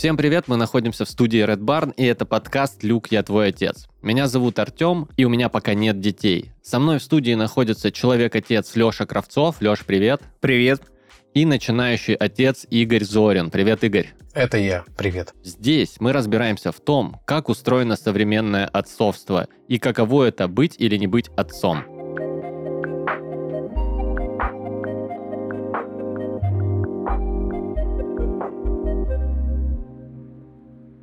Всем привет, мы находимся в студии Red Barn, и это подкаст «Люк, я твой отец». Меня зовут Артем, и у меня пока нет детей. Со мной в студии находится человек-отец Леша Кравцов. Леш, привет. Привет. И начинающий отец Игорь Зорин. Привет, Игорь. Это я. Привет. Здесь мы разбираемся в том, как устроено современное отцовство и каково это быть или не быть отцом.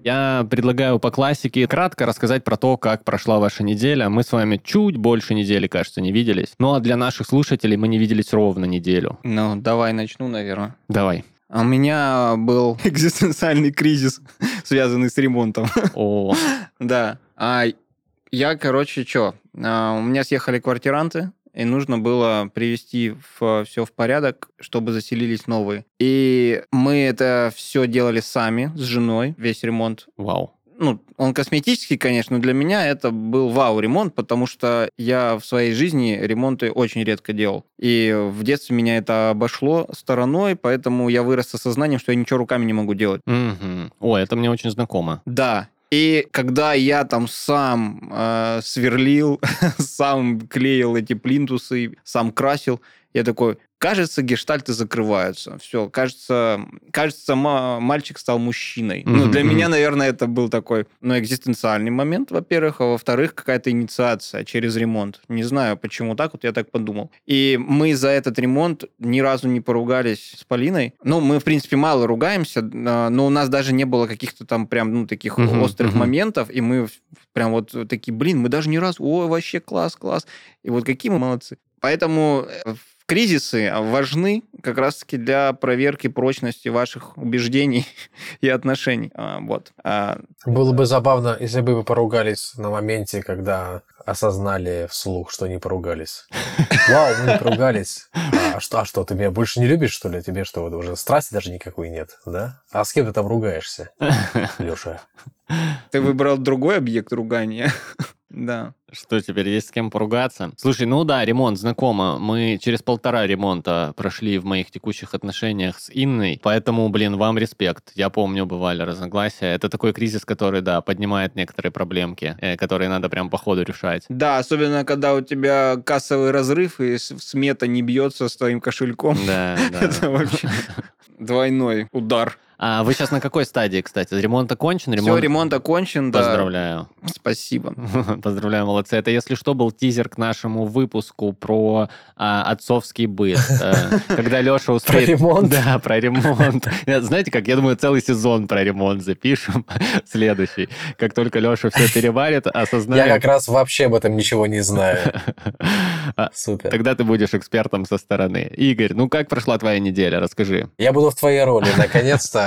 Я предлагаю по классике кратко рассказать про то, как прошла ваша неделя. Мы с вами чуть больше недели, кажется, не виделись. Ну а для наших слушателей мы не виделись ровно неделю. Ну, давай начну, наверное. Давай. А у меня был экзистенциальный кризис, связанный с ремонтом. О, Да. А я, короче, что? У меня съехали квартиранты, и нужно было привести все в порядок, чтобы заселились новые. И мы это все делали сами с женой, весь ремонт. вау. Ну, он косметический, конечно, но для меня это был вау-ремонт, потому что я в своей жизни ремонты очень редко делал. И в детстве меня это обошло стороной, поэтому я вырос с осознанием, что я ничего руками не могу делать. Мгм. О, это мне очень знакомо. Да. И когда я там сам э, сверлил, сам клеил эти плинтусы, сам красил, я такой, кажется, гештальты закрываются. Все, кажется, кажется, ма- мальчик стал мужчиной. Ну, Мгм, для меня, наверное, это был такой, ну, экзистенциальный момент, во-первых, а во-вторых, какая-то инициация через ремонт. Не знаю, почему так, вот я так подумал. И мы за этот ремонт ни разу не поругались с Полиной. Ну, мы, в принципе, мало ругаемся, а, но у нас даже не было каких-то там прям, ну, таких Мгм, острых мгм. моментов, и мы прям вот такие, блин, мы даже ни разу, ой, вообще класс, класс. И вот какие мы молодцы. Поэтому э, кризисы важны как раз-таки для проверки прочности ваших убеждений и отношений. А, Вот. А, Было бы забавно, если бы вы поругались на моменте, когда осознали вслух, что не поругались. Вау, мы не поругались. А что, а что, ты меня больше не любишь, что ли? Тебе что, уже страсти даже никакой нет, да? А с кем ты там ругаешься, Леша? Ты выбрал другой объект ругания. Да. Что теперь, есть с кем поругаться? Слушай, ну да, ремонт, знакомо. Мы через полтора ремонта прошли в моих текущих отношениях с Инной, поэтому, блин, вам респект. Я помню, бывали разногласия. Это такой кризис, который, да, поднимает некоторые проблемки, э, которые надо прям по ходу решать. Да, особенно когда у тебя кассовый разрыв и смета не бьется с твоим кошельком. Да, да. Это вообще двойной удар. А вы сейчас на какой стадии, кстати? Ремонт окончен? Все, ремонт окончен, да. Поздравляю. Спасибо. Поздравляю, молодцы. Это, если что, был тизер к нашему выпуску про а, отцовский быт. Э, Когда Леша успеет... ремонт? Да, про ремонт. Знаете, как, я думаю, целый сезон про ремонт запишем, следующий. Как только Леша все переварит, Я осознает... как раз вообще об этом ничего не знаю. А, Супер. Тогда ты будешь экспертом со стороны. Игорь, ну как прошла твоя неделя? Расскажи. Я буду в твоей роли, наконец-то,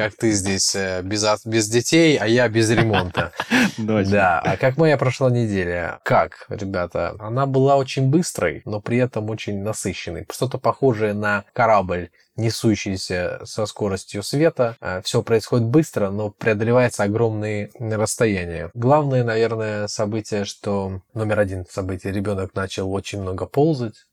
как ты здесь э, без, без детей, а я без ремонта. Да, а как моя прошла неделя? Как, ребята? Она была очень быстрой, но при этом очень насыщенной. Что-то похожее на корабль, несущийся со скоростью света. Все происходит быстро, но преодолевается огромные расстояния. Главное, наверное, событие, что номер один событие, ребенок начал очень много ползать,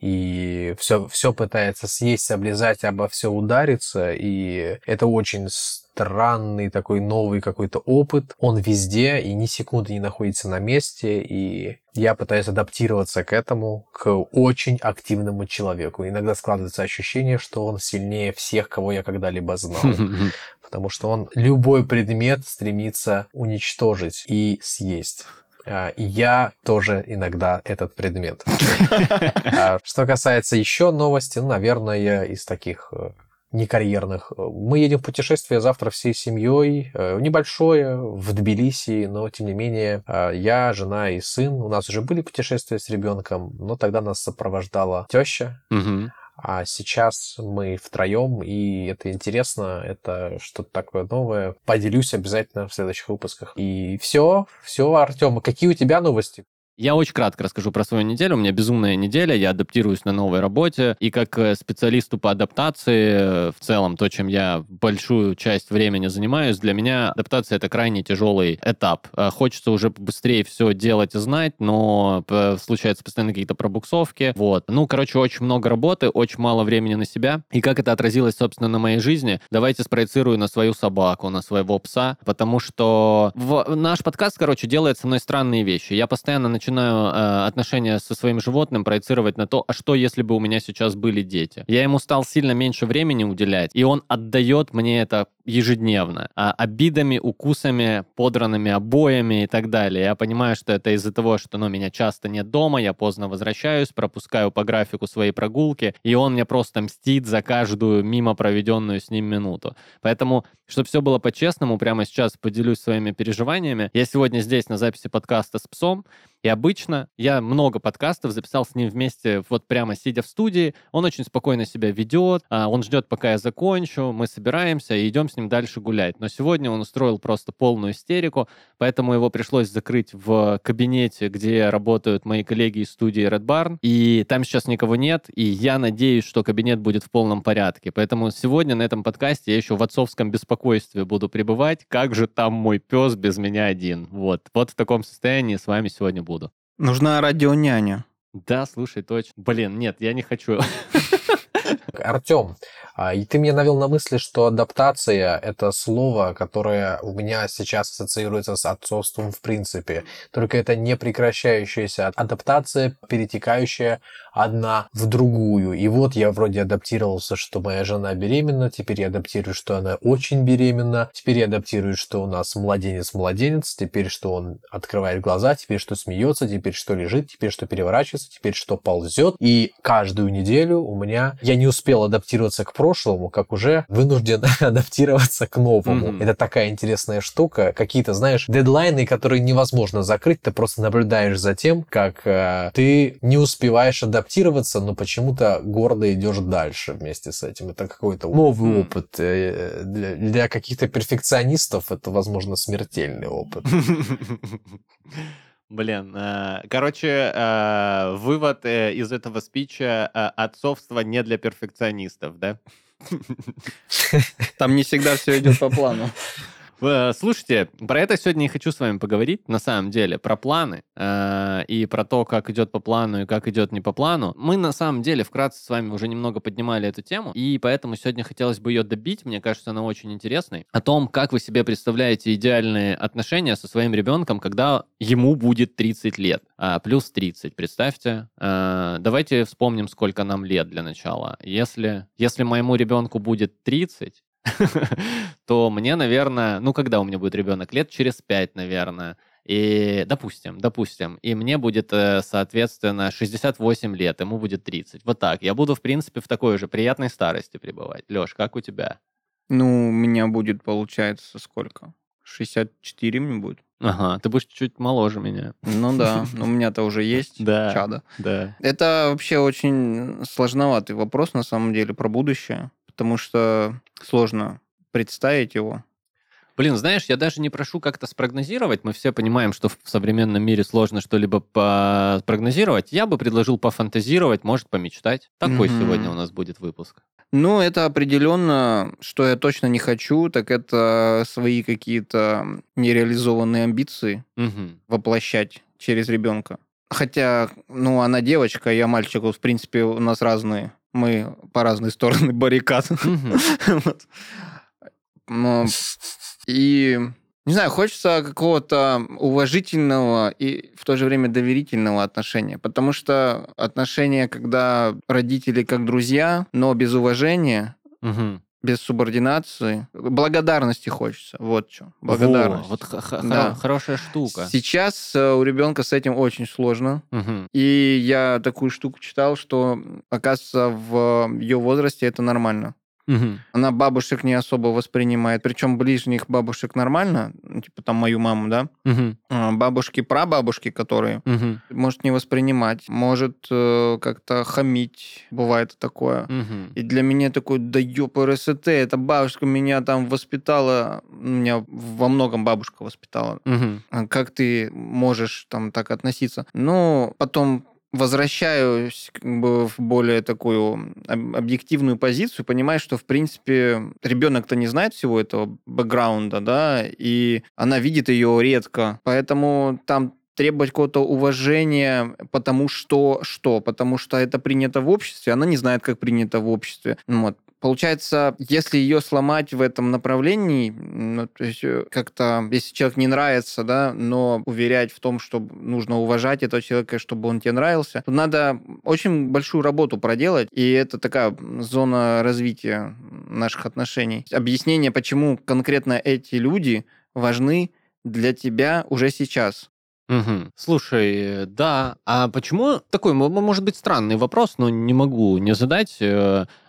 и все, все пытается съесть, облизать, обо все удариться, и это очень странный такой новый какой-то опыт. Он везде и ни секунды не находится на месте, и я пытаюсь адаптироваться к этому, к очень активному человеку. Иногда складывается ощущение, что он сильнее всех, кого я когда-либо знал потому что он любой предмет стремится уничтожить и съесть. А, И я тоже иногда этот предмет. А Что касается еще новости, ну, наверное, из таких э, некарьерных. Мы едем в путешествие завтра всей семьей, э, небольшое, в Тбилиси, но тем не менее э, я, жена и сын, у нас уже были путешествия с ребенком, но тогда нас сопровождала теща, Мгм. а сейчас мы втроем, и это интересно, это что-то такое новое. Поделюсь обязательно в следующих выпусках. И все, все, Артем, какие у тебя новости? Я очень кратко расскажу про свою неделю. У меня безумная неделя, я адаптируюсь на новой работе. И как э, специалисту по адаптации, э, в целом, то, чем я большую часть времени занимаюсь, для меня адаптация — это крайне тяжелый этап. Э, хочется уже быстрее все делать и знать, но случаются постоянно какие-то пробуксовки. Вот. Ну, короче, очень много работы, очень мало времени на себя. И как это отразилось, собственно, на моей жизни, давайте спроецирую на свою собаку, на своего пса, потому что в... наш подкаст, короче, делает со мной странные вещи. Я постоянно начинаю начинаю э, отношения со своим животным проецировать на то, а что, если бы у меня сейчас были дети. Я ему стал сильно меньше времени уделять, и он отдает мне это ежедневно. А обидами, укусами, подранными обоями и так далее. Я понимаю, что это из-за того, что ну, меня часто нет дома, я поздно возвращаюсь, пропускаю по графику свои прогулки, и он мне просто мстит за каждую мимо проведенную с ним минуту. Поэтому, чтобы все было по-честному, прямо сейчас поделюсь своими переживаниями. Я сегодня здесь на записи подкаста с псом, и обычно я много подкастов записал с ним вместе, вот прямо сидя в студии. Он очень спокойно себя ведет, а, он ждет, пока я закончу, мы собираемся и идем с ним дальше гулять. Но сегодня он устроил просто полную истерику, поэтому его пришлось закрыть в кабинете, где работают мои коллеги из студии Red Barn, и там сейчас никого нет, и я надеюсь, что кабинет будет в полном порядке. Поэтому сегодня на этом подкасте я еще в отцовском беспокойстве буду пребывать. Как же там мой пес без меня один? Вот. Вот в таком состоянии с вами сегодня буду. Нужна радионяня. Да, слушай, точно. Блин, нет, я не хочу. Артем, и ты меня навел на мысли, что адаптация – это слово, которое у меня сейчас ассоциируется с отцовством в принципе. Только это не прекращающаяся адаптация, перетекающая одна в другую. И вот я вроде адаптировался, что моя жена беременна, теперь я адаптирую, что она очень беременна, теперь я адаптирую, что у нас младенец-младенец, теперь что он открывает глаза, теперь что смеется, теперь что лежит, теперь что переворачивается, теперь что ползет. И каждую неделю у меня... Я не успел адаптироваться к прошлому, прошлому, как уже вынужден адаптироваться к новому. Mm-hmm. Это такая интересная штука. Какие-то, знаешь, дедлайны, которые невозможно закрыть, ты просто наблюдаешь за тем, как э, ты не успеваешь адаптироваться, но почему-то гордо идешь дальше вместе с этим. Это какой-то новый mm-hmm. опыт. Э, для, для каких-то перфекционистов это, возможно, смертельный опыт. Блин, э, короче, э, вывод э, из этого спича отцовство не для перфекционистов, да? Там не всегда все идет по плану. Э, слушайте, про это сегодня и хочу с вами поговорить, на самом деле, про планы э, и про то, как идет по плану и как идет не по плану. Мы, на самом деле, вкратце с вами уже немного поднимали эту тему, и поэтому сегодня хотелось бы ее добить, мне кажется, она очень интересной, о том, как вы себе представляете идеальные отношения со своим ребенком, когда ему будет 30 лет, а, плюс 30, представьте. Э, давайте вспомним, сколько нам лет для начала. Если, если моему ребенку будет 30, то мне, наверное, ну, когда у меня будет ребенок? Лет через пять, наверное. И, допустим, допустим, и мне будет, э, соответственно, 68 лет, ему будет 30. Вот так. Я буду, в принципе, в такой же приятной старости пребывать. Леш, как у тебя? Ну, у меня будет, получается, сколько? 64 мне будет. Ага, ты будешь чуть моложе меня. Ну да, у меня-то уже есть да, чада. Да. Это вообще очень сложноватый вопрос, на самом деле, про будущее потому что сложно представить его. Блин, знаешь, я даже не прошу как-то спрогнозировать. Мы все понимаем, что в современном мире сложно что-либо спрогнозировать. Я бы предложил пофантазировать, может, помечтать. Такой mm-hmm. сегодня у нас будет выпуск. Ну, это определенно, что я точно не хочу, так это свои какие-то нереализованные амбиции mm-hmm. воплощать через ребенка. Хотя, ну, она девочка, я мальчик, в принципе, у нас разные мы по разные стороны баррикад. И не знаю, хочется какого-то уважительного и в то же время доверительного отношения. Потому что отношения, когда родители как друзья, но без уважения, угу без субординации. Благодарности хочется. Вот что. Благодарность. Во, вот да. хорошая штука. Сейчас э, у ребенка с этим очень сложно. Угу. И я такую штуку читал, что, оказывается, в ее возрасте это нормально. Мгм. Она бабушек не особо воспринимает, причем ближних бабушек нормально, ну, типа там мою маму, да, Мгм. А бабушки, прабабушки, которые Мгм. может не воспринимать, может э, как-то хамить, бывает такое. Мгм. И для меня такой, да ёп, РСТ, эта бабушка меня там воспитала, меня во многом бабушка воспитала. А Как ты можешь там так относиться? Ну, потом возвращаюсь как бы в более такую об- объективную позицию, понимаю, что, в принципе, ребенок-то не знает всего этого бэкграунда, да, и она видит ее редко, поэтому там требовать какого-то уважения, потому что что? Потому что это принято в обществе, она не знает, как принято в обществе. Ну Вот. Получается, если ее сломать в этом направлении, ну, то есть э, как-то, если человек не нравится, да, но уверять в том, что нужно уважать этого человека, чтобы он тебе нравился, то надо очень большую работу проделать, и это такая зона развития наших отношений. Объяснение, почему конкретно эти люди важны для тебя уже сейчас. Мгм. Слушай, э, да, а почему такой, может быть, странный вопрос, но не могу не задать.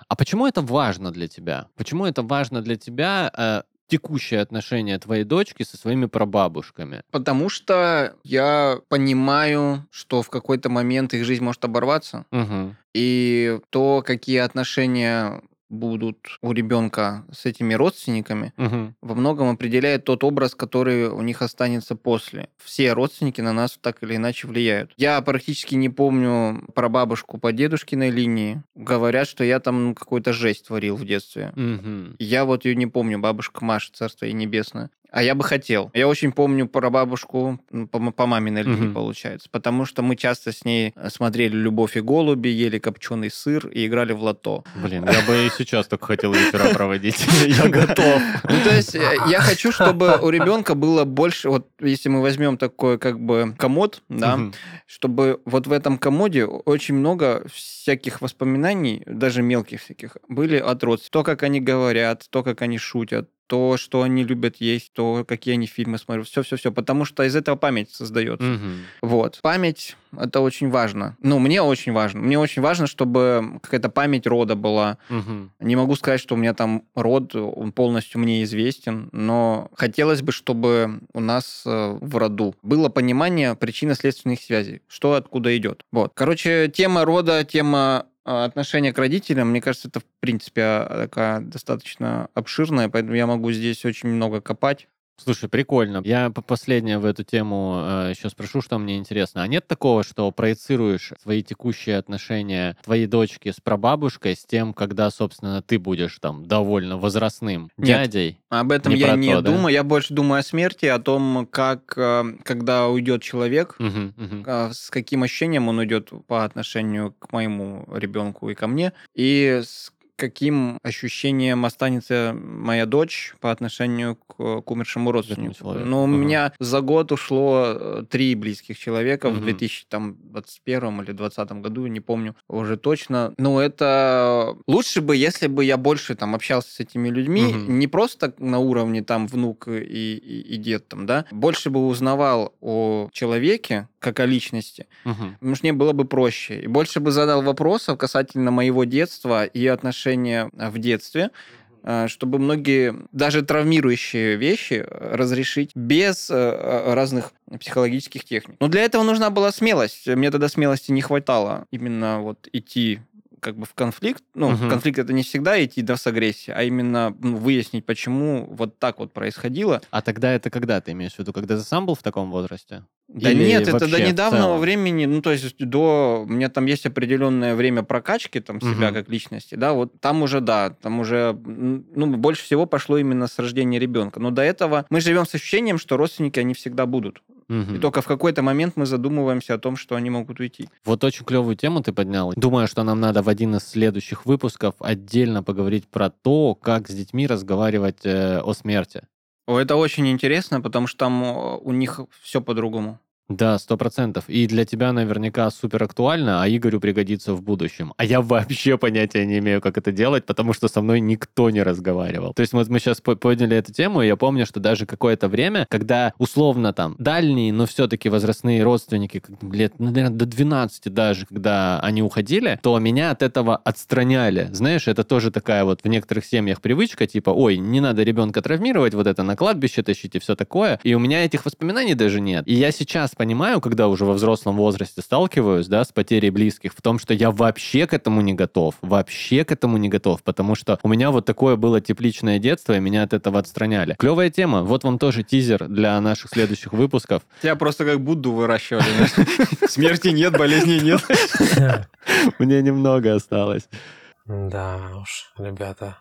А почему это важно для тебя? Почему это важно для тебя э, текущее отношение твоей дочки со своими прабабушками? Потому что я понимаю, что в какой-то момент их жизнь может оборваться, Мгм. и то, какие отношения будут у ребенка с этими родственниками, Мгм. во многом определяет тот образ, который у них останется после. Все родственники на нас так или иначе влияют. Я практически не помню про бабушку по дедушкиной линии. Говорят, что я там ну, какую-то жесть творил в детстве. Мгм. Я вот ее не помню, бабушка Маша, царство ей небесное. А я бы хотел. Я очень помню про бабушку по, по маминой линии, Мгм. получается. Потому что мы часто с ней э, смотрели «Любовь и голуби», ели копченый сыр и играли в лото. Блин, я бы и сейчас так хотел вечера проводить. Я готов. Ну, то есть э, я хочу, чтобы у ребенка было больше, вот если мы возьмем такой как бы комод, да, чтобы вот в этом комоде очень много всяких воспоминаний, даже мелких всяких, были от родственников. То, как они говорят, то, как они шутят, то, что они любят есть, то, какие они фильмы смотрят, все-все-все, потому что из этого память создается. Мгм. Вот. Память — это очень важно. Ну, мне очень важно. Мне очень важно, чтобы какая-то память рода была. Мгм. Не могу сказать, что у меня там род, он полностью мне известен, но хотелось бы, чтобы у нас э, в роду было понимание причинно-следственных связей, что откуда идет. Вот. Короче, тема рода, тема э, отношения к родителям, мне кажется, это в принципе э, такая достаточно обширная, поэтому я могу здесь очень много копать. Слушай, прикольно. Я по- последнее в эту тему еще спрошу, что мне интересно. А нет такого, что проецируешь свои текущие отношения твоей дочки с прабабушкой с тем, когда, собственно, ты будешь там довольно возрастным Нет. дядей? Об этом Не я не то, да? думаю, я больше думаю о смерти, о том, как, э, когда уйдет человек, Мгм, мгм. а, с каким ощущением он идет по отношению к моему ребенку и ко мне, и с каким ощущением останется моя дочь по отношению к, к умершему родственнику. Ну, у Ага. меня за год ушло э, три близких человека в Мгм. 2021 или 2020 году, не помню уже точно. Ну, это лучше бы, если бы я больше там общался с этими людьми, Мгм. не просто на уровне там внук и, и, и дед там, да, больше бы узнавал о человеке, как о личности, что мне было бы проще. И больше бы задал вопросов касательно моего детства и отношения в детстве, э, чтобы многие, даже травмирующие вещи э, разрешить без э, э, разных психологических техник. Но для этого нужна была смелость. Мне тогда смелости не хватало именно вот идти как бы в конфликт. Ну, в конфликт это не всегда идти да, с агрессией, а именно ну, выяснить, почему вот так вот происходило. А тогда это когда ты имеешь в виду? Когда ты сам был в таком возрасте? Да Или нет, это до недавнего времени, ну, то есть до... У меня там есть определенное время прокачки там себя Мгм. как личности, да, вот там уже, да, там уже, ну, больше всего пошло именно с рождения ребенка. Но до этого мы живем с ощущением, что родственники, они всегда будут. Мгм. И только в какой-то момент мы задумываемся о том, что они могут уйти. Вот очень клевую тему ты поднял. Думаю, что нам надо в один из следующих выпусков отдельно поговорить про то, как с детьми разговаривать э, о смерти. О, это очень интересно, потому что там у них все по-другому. Да, сто процентов. И для тебя наверняка супер актуально, а Игорю пригодится в будущем. А я вообще понятия не имею, как это делать, потому что со мной никто не разговаривал. То есть вот мы сейчас подняли эту тему, и я помню, что даже какое-то время, когда условно там дальние, но все-таки возрастные родственники, лет, ну, наверное, до 12 даже, когда они уходили, то меня от этого отстраняли. Знаешь, это тоже такая вот в некоторых семьях привычка, типа, ой, не надо ребенка травмировать, вот это на кладбище тащить и все такое. И у меня этих воспоминаний даже нет. И я сейчас понимаю, когда уже во взрослом возрасте сталкиваюсь, да, с потерей близких, в том, что я вообще к этому не готов, вообще к этому не готов, потому что у меня вот такое было тепличное детство, и меня от этого отстраняли. Клевая тема. Вот вам тоже тизер для наших следующих выпусков. Тебя просто как Будду выращивали. Смерти нет, болезней нет. Мне немного осталось. Да уж, ребята,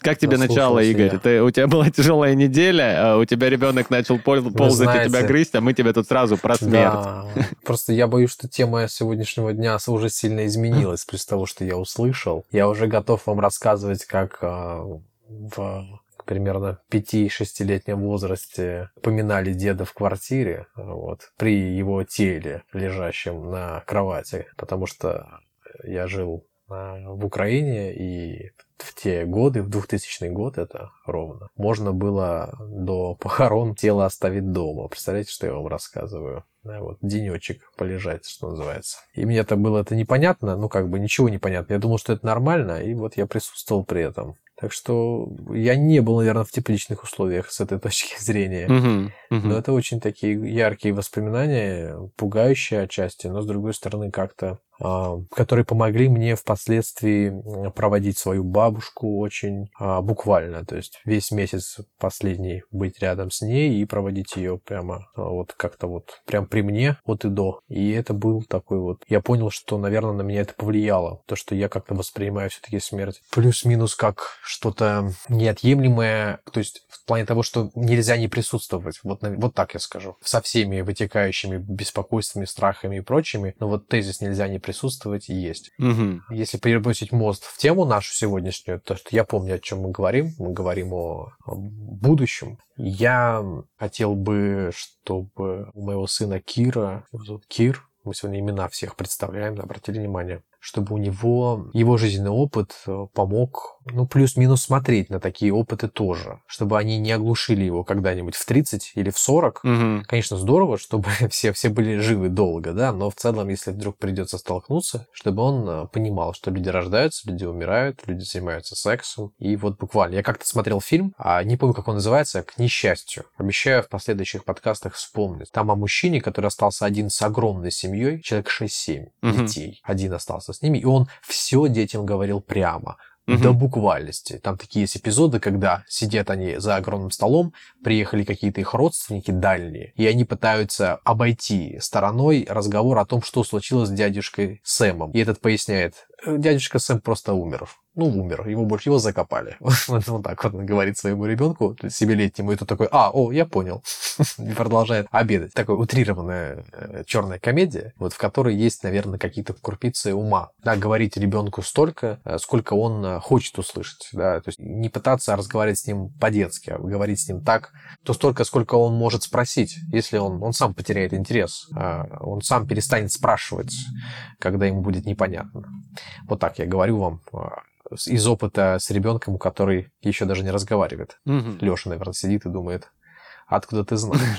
как тебе начало, Игорь? Ты, у тебя была тяжелая неделя, а у тебя ребенок начал пол, ползать знаете, и тебя грызть, а мы тебе тут сразу про смерть. Да, просто я боюсь, что тема сегодняшнего дня уже сильно изменилась после того, что я услышал. Я уже готов вам рассказывать, как а, в примерно 5-6-летнем возрасте поминали деда в квартире, вот, при его теле, лежащем на кровати, потому что я жил а, в Украине, и в те годы, в 2000 год это ровно, можно было до похорон тело оставить дома. Представляете, что я вам рассказываю? Да, вот денечек полежать, что называется. И мне это было это непонятно, ну как бы ничего не понятно. Я думал, что это нормально, и вот я присутствовал при этом. Так что я не был, наверное, в тепличных условиях с этой точки зрения. Uh-huh, uh-huh. Но это очень такие яркие воспоминания, пугающие отчасти, но с другой стороны как-то которые помогли мне впоследствии проводить свою бабушку очень а, буквально, то есть весь месяц последний быть рядом с ней и проводить ее прямо а, вот как-то вот прям при мне от и до. И это был такой вот... Я понял, что, наверное, на меня это повлияло, то, что я как-то воспринимаю все-таки смерть плюс-минус как что-то неотъемлемое, то есть в плане того, что нельзя не присутствовать, вот, вот так я скажу, со всеми вытекающими беспокойствами, страхами и прочими, но вот тезис нельзя не присутствовать и есть. Угу. Если перебросить мост в тему нашу сегодняшнюю, то что я помню, о чем мы говорим. Мы говорим о, о будущем. Я хотел бы, чтобы у моего сына Кира, его зовут Кир, мы сегодня имена всех представляем, обратили внимание, чтобы у него его жизненный опыт э, помог, ну, плюс-минус смотреть на такие опыты тоже, чтобы они не оглушили его когда-нибудь в 30 или в 40. Угу. Конечно, здорово, чтобы все, все были живы долго, да, но в целом, если вдруг придется столкнуться, чтобы он э, понимал, что люди рождаются, люди умирают, люди занимаются сексом. И вот буквально, я как-то смотрел фильм, а не помню, как он называется, «К несчастью». Обещаю в последующих подкастах вспомнить. Там о мужчине, который остался один с огромной семьей, человек 6-7 угу. детей. Один остался с ними, и он все детям говорил прямо угу. до буквальности. Там такие есть эпизоды, когда сидят они за огромным столом, приехали какие-то их родственники дальние, и они пытаются обойти стороной разговор о том, что случилось с дядюшкой Сэмом. И этот поясняет, «Э, дядюшка Сэм просто умер ну, умер, его больше его закопали. вот, вот так вот он говорит своему ребенку, семилетнему, и тот такой, а, о, я понял. и продолжает обедать. Такая утрированная э, черная комедия, вот в которой есть, наверное, какие-то крупицы ума. Да, говорить ребенку столько, э, сколько он э, хочет услышать. Да, то есть не пытаться разговаривать с ним по-детски, а говорить с ним так, то столько, сколько он может спросить, если он, он сам потеряет интерес, а он сам перестанет спрашивать, когда ему будет непонятно. Вот так я говорю вам а, из опыта с ребенком, который еще даже не разговаривает. Угу. Леша, наверное, сидит и думает, откуда ты знаешь.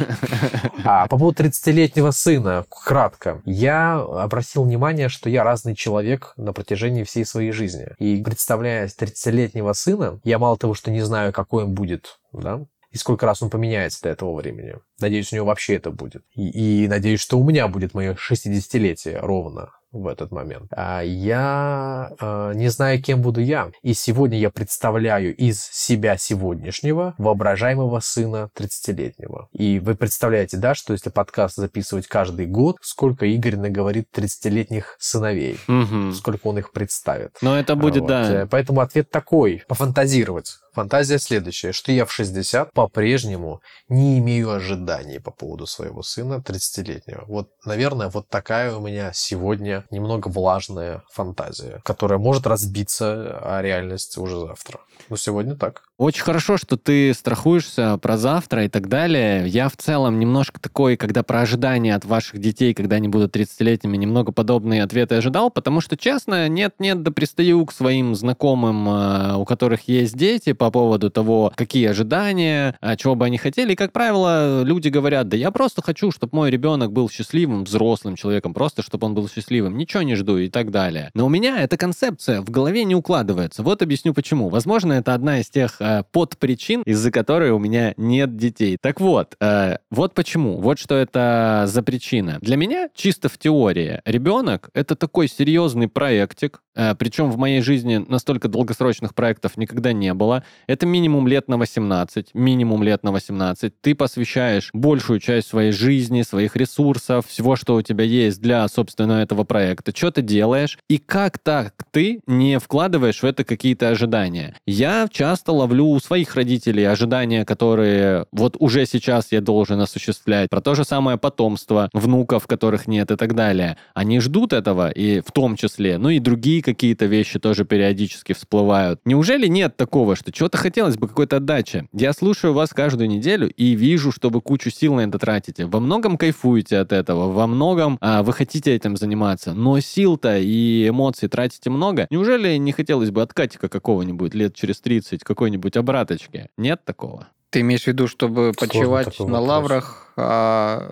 А по поводу 30-летнего сына, кратко. Я обратил внимание, что я разный человек на протяжении всей своей жизни. И представляя 30-летнего сына, я мало того, что не знаю, какой он будет, да, и сколько раз он поменяется до этого времени. Надеюсь, у него вообще это будет. И, и надеюсь, что у меня будет мое 60-летие ровно в этот момент. А я э, не знаю, кем буду я. И сегодня я представляю из себя сегодняшнего воображаемого сына 30-летнего. И вы представляете, да, что если подкаст записывать каждый год, сколько Игорь наговорит 30-летних сыновей, угу. сколько он их представит. Но это будет, вот. да. Э, поэтому ответ такой. Пофантазировать. Фантазия следующая, что я в 60 по-прежнему не имею ожиданий по поводу своего сына 30-летнего. Вот, наверное, вот такая у меня сегодня немного влажная фантазия, которая может разбиться о реальность уже завтра. Но сегодня так. Очень хорошо, что ты страхуешься про завтра и так далее. Я в целом немножко такой, когда про ожидания от ваших детей, когда они будут 30-летними, немного подобные ответы ожидал, потому что, честно, нет-нет, да пристаю к своим знакомым, э, у которых есть дети, по поводу того, какие ожидания, а чего бы они хотели. И, как правило, люди говорят, да я просто хочу, чтобы мой ребенок был счастливым, взрослым человеком, просто чтобы он был счастливым, ничего не жду и так далее. Но у меня эта концепция в голове не укладывается. Вот объясню почему. Возможно, это одна из тех э, подпричин, из-за которой у меня нет детей. Так вот, э, вот почему. Вот что это за причина. Для меня, чисто в теории, ребенок — это такой серьезный проектик, э, причем в моей жизни настолько долгосрочных проектов никогда не было. Это минимум лет на 18, минимум лет на 18. Ты посвящаешь большую часть своей жизни, своих ресурсов, всего, что у тебя есть для, собственно, этого проекта. Что ты делаешь? И как так ты не вкладываешь в это какие-то ожидания? Я часто ловлю у своих родителей ожидания, которые вот уже сейчас я должен осуществлять. Про то же самое потомство, внуков, которых нет и так далее. Они ждут этого, и в том числе, ну и другие какие-то вещи тоже периодически всплывают. Неужели нет такого, что чего-то хотелось бы какой-то отдачи? Я слушаю вас каждую неделю и вижу, что вы кучу сил на это тратите. Во многом кайфуете от этого, во многом а, вы хотите этим заниматься, но сил-то и эмоций тратите много. Неужели не хотелось бы откатика какого-нибудь лет через 30, какой-нибудь обраточки? Нет такого? Ты имеешь в виду, чтобы Сложный почивать такой на вопрос. лаврах, а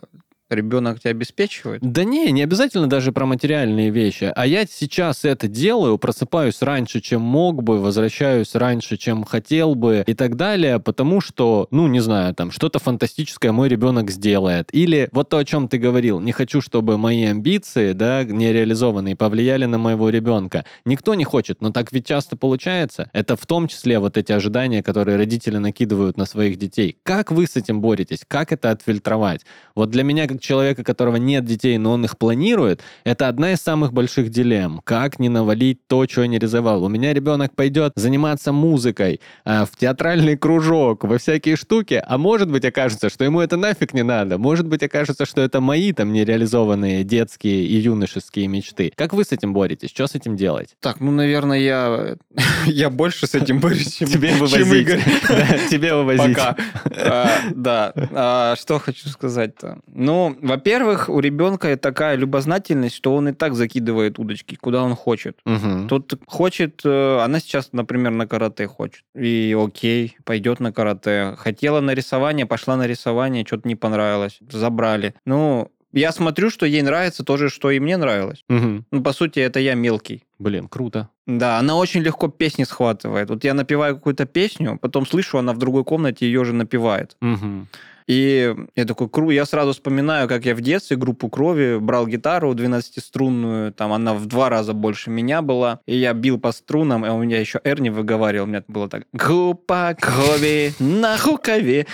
ребенок тебя обеспечивает? Да не, не обязательно даже про материальные вещи. А я сейчас это делаю, просыпаюсь раньше, чем мог бы, возвращаюсь раньше, чем хотел бы и так далее, потому что, ну, не знаю, там, что-то фантастическое мой ребенок сделает. Или вот то, о чем ты говорил, не хочу, чтобы мои амбиции, да, нереализованные, повлияли на моего ребенка. Никто не хочет, но так ведь часто получается. Это в том числе вот эти ожидания, которые родители накидывают на своих детей. Как вы с этим боретесь? Как это отфильтровать? Вот для меня, человека, у которого нет детей, но он их планирует, это одна из самых больших дилемм. Как не навалить то, что я не реализовал? У меня ребенок пойдет заниматься музыкой, а, в театральный кружок, во всякие штуки, а может быть окажется, что ему это нафиг не надо. Может быть окажется, что это мои там нереализованные детские и юношеские мечты. Как вы с этим боретесь? Что с этим делать? Так, ну, наверное, я, я больше с этим борюсь, чем, Тебе чем вывозить. Игорь. Да, Тебе вывозить. Пока. А, Да. А, Что хочу сказать-то? Ну, во-первых, у ребенка такая любознательность, что он и так закидывает удочки, куда он хочет. Мгм. Тут хочет, э, она сейчас, например, на карате хочет. И окей, пойдет на карате. Хотела на рисование, пошла на рисование, что-то не понравилось. Забрали. Ну, я смотрю, что ей нравится то же, что и мне нравилось. Мгм. Ну, по сути, это я мелкий. Блин, круто. Да, она очень легко песни схватывает. Вот я напеваю какую-то песню, потом слышу, она в другой комнате ее же напевает. Мгм. И я такой, кру, я сразу вспоминаю, как я в детстве группу крови брал гитару 12-струнную, там она в два раза больше меня была, и я бил по струнам, и у меня еще не выговаривал, у меня было так, группа крови на рукаве.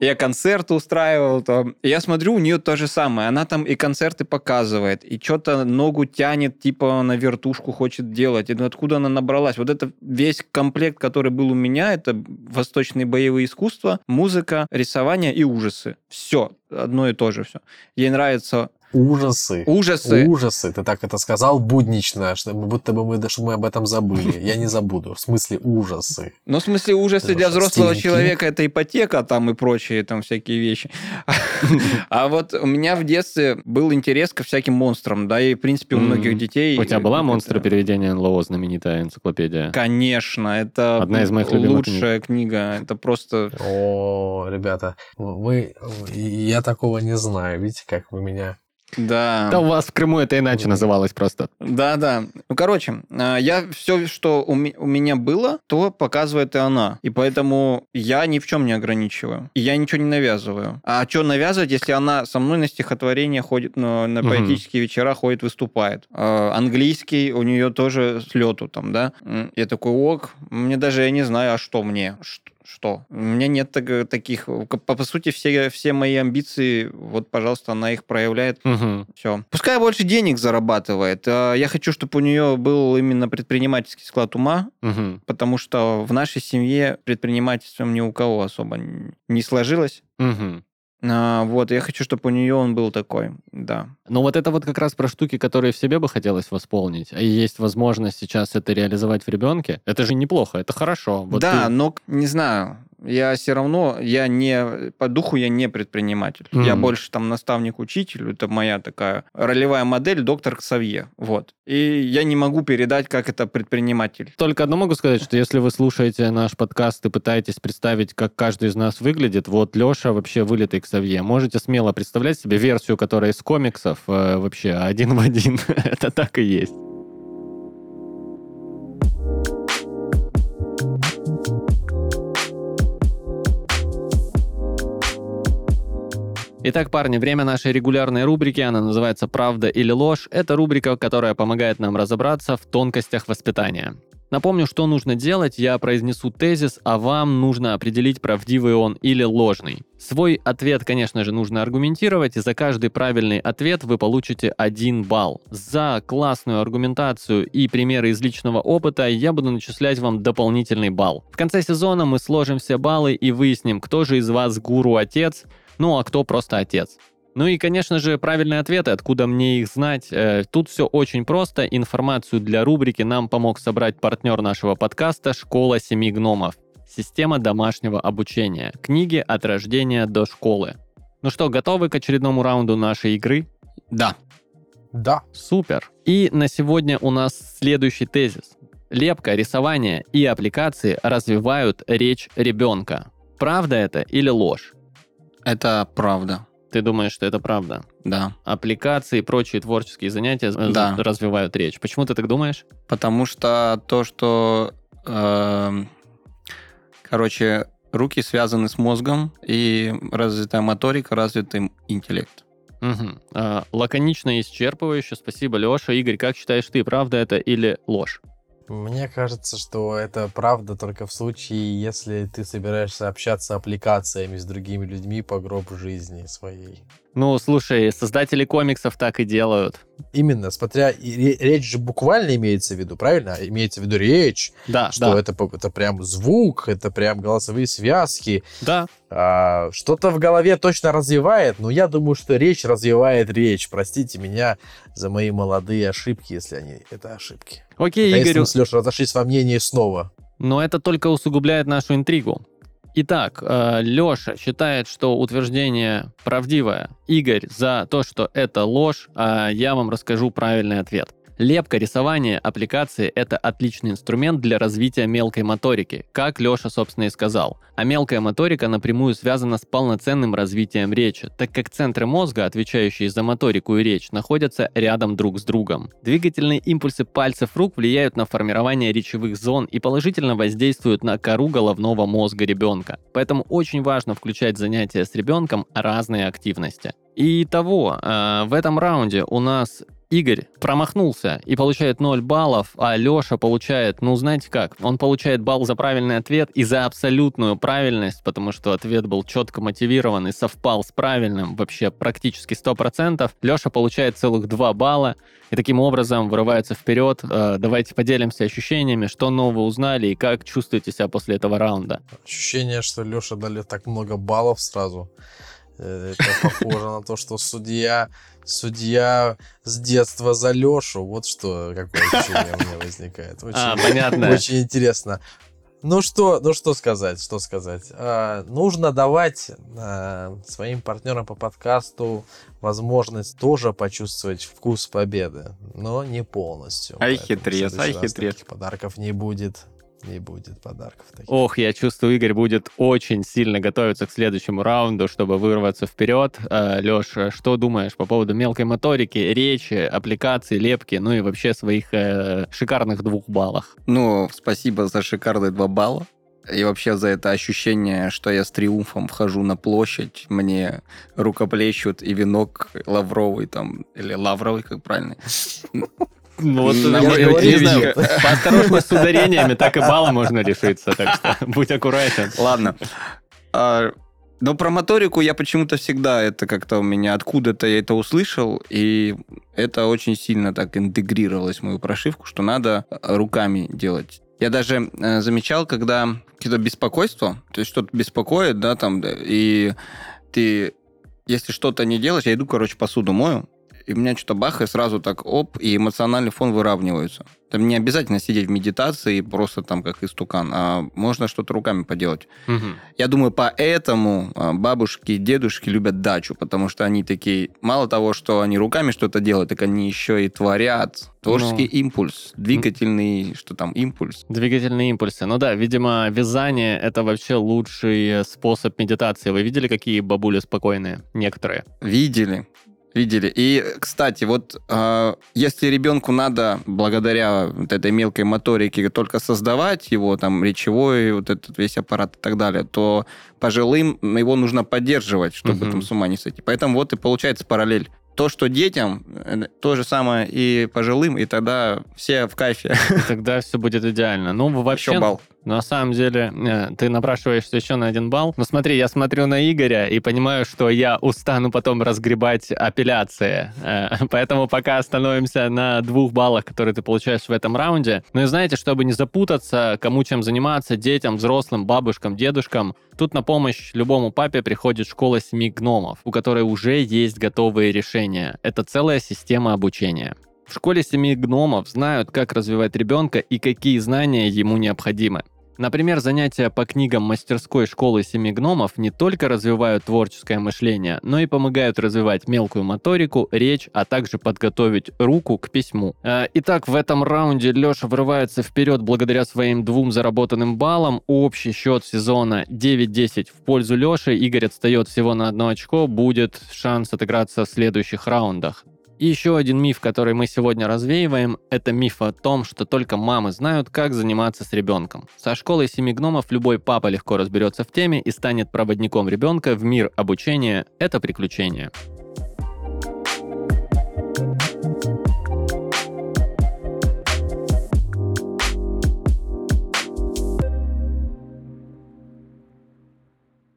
Я концерты устраивал там. И я смотрю, у нее то же самое, она там и концерты показывает, и что-то ногу тянет, типа на вертушку хочет делать, и откуда она набралась? Вот это весь комплект, который был у меня, это восточные боевые искусства, музыка, рисование и ужасы. Все, одно и то же все. Ей нравятся Ужасы. ужасы. Ужасы. Ты так это сказал буднично, что будто бы мы, чтобы мы об этом забыли. Я не забуду. В смысле ужасы. Ну, в смысле, ужасы для что, взрослого человека это ипотека там и прочие там всякие вещи. А вот у меня в детстве был интерес ко всяким монстрам, да, и в принципе у многих детей... У тебя была монстра переведения НЛО, знаменитая энциклопедия? Конечно, это Одна из моих любимых лучшая книга. Это просто... О, ребята, вы... Я такого не знаю. Видите, как вы меня... Да. Да у вас в Крыму это иначе называлось просто. Да, да. Ну, короче, а, я все, что у, у меня было, то показывает и она. И поэтому я ни в чем не ограничиваю. И я ничего не навязываю. А что навязывать, если она со мной на стихотворение ходит, на, на поэтические вечера ходит, выступает? А, английский у нее тоже с лету там, да? Я такой, ок, мне даже, я не знаю, а что мне? Ш- Что? У меня нет так- таких... По, по сути, все, все мои амбиции, вот, пожалуйста, она их проявляет Мгм. все. Пускай больше денег зарабатывает. А Я хочу, чтобы у нее был именно предпринимательский склад ума, Мгм. потому что в нашей семье предпринимательством ни у кого особо не сложилось. Мгм. А, вот, я хочу, чтобы у нее он был такой, да. Но вот это вот как раз про штуки, которые в себе бы хотелось восполнить, а есть возможность сейчас это реализовать в ребенке, это же неплохо, это хорошо. Вот да, ты- но, не знаю, я все равно, я не, по духу я не предприниматель. Я Мгм. больше там наставник-учитель, это моя такая ролевая модель, доктор Ксавье, вот. И я не могу передать, как это предприниматель. Только одно могу сказать, что если вы слушаете наш подкаст и пытаетесь представить, как каждый из нас выглядит, вот Леша вообще вылитый к Савье. Можете смело представлять себе версию, которая из комиксов э, вообще один в один. Это так и есть. Итак, парни, время нашей регулярной рубрики, она называется «Правда или ложь». Это рубрика, которая помогает нам разобраться в тонкостях воспитания. Напомню, что нужно делать, я произнесу тезис, а вам нужно определить, правдивый он или ложный. Свой ответ, конечно же, нужно аргументировать, и за каждый правильный ответ вы получите один балл. За классную аргументацию и примеры из личного опыта я буду начислять вам дополнительный балл. В конце сезона мы сложим все баллы и выясним, кто же из вас гуру-отец, ну а кто просто отец. Ну и, конечно же, правильные ответы, откуда мне их знать. Э, Тут все очень просто. Информацию для рубрики нам помог собрать партнер нашего подкаста «Школа семи гномов». Система домашнего обучения. Книги от рождения до школы. Ну что, готовы к очередному раунду нашей игры? Да. Да. Супер. И на сегодня у нас следующий тезис. Лепка, рисование и аппликации развивают речь ребенка. Правда это или ложь? Это правда. Ты думаешь, что это правда? Да. Аппликации и прочие творческие занятия э, Да. развивают речь. Почему ты так думаешь? Потому что то, что, эм, короче, руки связаны с мозгом, и развитая моторика, развитый интеллект. А, лаконично и исчерпывающе. Спасибо, Леша. Игорь, как считаешь ты, правда это или ложь? Мне кажется, что это правда только в случае, если ты собираешься общаться аппликациями с другими людьми по гробу жизни своей. Ну, слушай, создатели комиксов так и делают. Именно, смотря... Речь же буквально имеется в виду, правильно? Имеется в виду речь, Да, что да, это, это прям звук, это прям голосовые связки. да. А, что-то в голове точно развивает, но я думаю, что речь развивает речь. Простите меня за мои молодые ошибки, если они это ошибки. Окей, Игорь, мы с Лешей разошлись во мнении снова. но это только усугубляет нашу интригу. Итак, Леша считает, что утверждение правдивое. Игорь за то, что это ложь, а я вам расскажу правильный ответ. Лепка, рисование, аппликации – это отличный инструмент для развития мелкой моторики, как Леша, собственно, и сказал. А мелкая моторика напрямую связана с полноценным развитием речи, так как центры мозга, отвечающие за моторику и речь, находятся рядом друг с другом. Двигательные импульсы пальцев рук влияют на формирование речевых зон и положительно воздействуют на кору головного мозга ребенка. Поэтому очень важно включать занятия с ребенком разные активности. И того, э, в этом раунде у нас Игорь промахнулся и получает 0 баллов, а Леша получает, ну знаете как, он получает балл за правильный ответ и за абсолютную правильность, потому что ответ был четко мотивирован и совпал с правильным вообще практически 100%. Леша получает целых 2 балла и таким образом вырывается вперед. Э, Давайте поделимся ощущениями, что нового узнали и как чувствуете себя после этого раунда. Ощущение, что Леша дали так много баллов сразу. Э, Это похоже на то, что судья, судья с детства за Лешу. Вот что, какое ощущение у меня возникает. Очень, А, понятно. очень интересно. Ну что, ну что сказать, что сказать? А, нужно давать а, своим партнерам по подкасту возможность тоже почувствовать вкус победы, но не полностью. Ай, хитрец, ай, хитрец. таких подарков не будет. Не будет подарков таких. Ох, я чувствую, Игорь будет очень сильно готовиться к следующему раунду, чтобы вырваться вперед. Леша, что думаешь по поводу мелкой моторики, речи, аппликации, лепки, ну и вообще своих э, шикарных двух баллах? Ну, спасибо за шикарные два балла. И вообще за это ощущение, что я с триумфом вхожу на площадь, мне рукоплещут и венок лавровый там, или лавровый, как правильно. Ну вот, не знаю, поосторожней с ударениями, так и балла можно лишиться, так что будь аккуратен. Ладно. А, Но про моторику я почему-то всегда это как-то у меня откуда-то я это услышал, и это очень сильно так интегрировалось в мою прошивку, что надо руками делать. Я даже э, замечал, когда какое-то беспокойство, то есть что-то беспокоит, да, там, и ты если что-то не делаешь, я иду, короче, посуду мою, и у меня что-то бах, и сразу так оп, и эмоциональный фон выравнивается. Там не обязательно сидеть в медитации просто там как истукан, а можно что-то руками поделать. Угу. Я думаю, поэтому а, бабушки и дедушки любят дачу, потому что они такие, мало того, что они руками что-то делают, так они еще и творят. Творческий Ну. импульс, двигательный, что там, импульс. Двигательные импульсы. Ну да, видимо, вязание — это вообще лучший способ медитации. Вы видели, какие бабули спокойные? Некоторые. Видели. Видели. И, кстати, вот э, если ребенку надо благодаря вот этой мелкой моторике только создавать его, там, речевой, вот этот весь аппарат и так далее, то пожилым его нужно поддерживать, чтобы Мгм. там с ума не сойти. Поэтому вот и получается параллель. То, что детям, э, то же самое и пожилым, и тогда все в кайфе. И тогда все будет идеально. Ну, вообще, Еще бал. На самом деле, э, ты напрашиваешься еще на один балл. Но смотри, я смотрю на Игоря и понимаю, что я устану потом разгребать апелляции. Э, Поэтому пока остановимся на двух баллах, которые ты получаешь в этом раунде. Ну и знаете, чтобы не запутаться, кому чем заниматься, детям, взрослым, бабушкам, дедушкам, тут на помощь любому папе приходит школа семи гномов, у которой уже есть готовые решения. Это целая система обучения. В школе семи гномов знают, как развивать ребенка и какие знания ему необходимы. Например, занятия по книгам мастерской школы семи гномов не только развивают творческое мышление, но и помогают развивать мелкую моторику, речь, а также подготовить руку к письму. Э, Итак, в этом раунде Леша врывается вперед благодаря своим двум заработанным баллам. Общий счет сезона 9-10 в пользу Леши. Игорь отстает всего на одно очко. Будет шанс отыграться в следующих раундах. И еще один миф, который мы сегодня развеиваем, это миф о том, что только мамы знают, как заниматься с ребенком. Со школой семи гномов любой папа легко разберется в теме и станет проводником ребенка в мир обучения. Это приключение.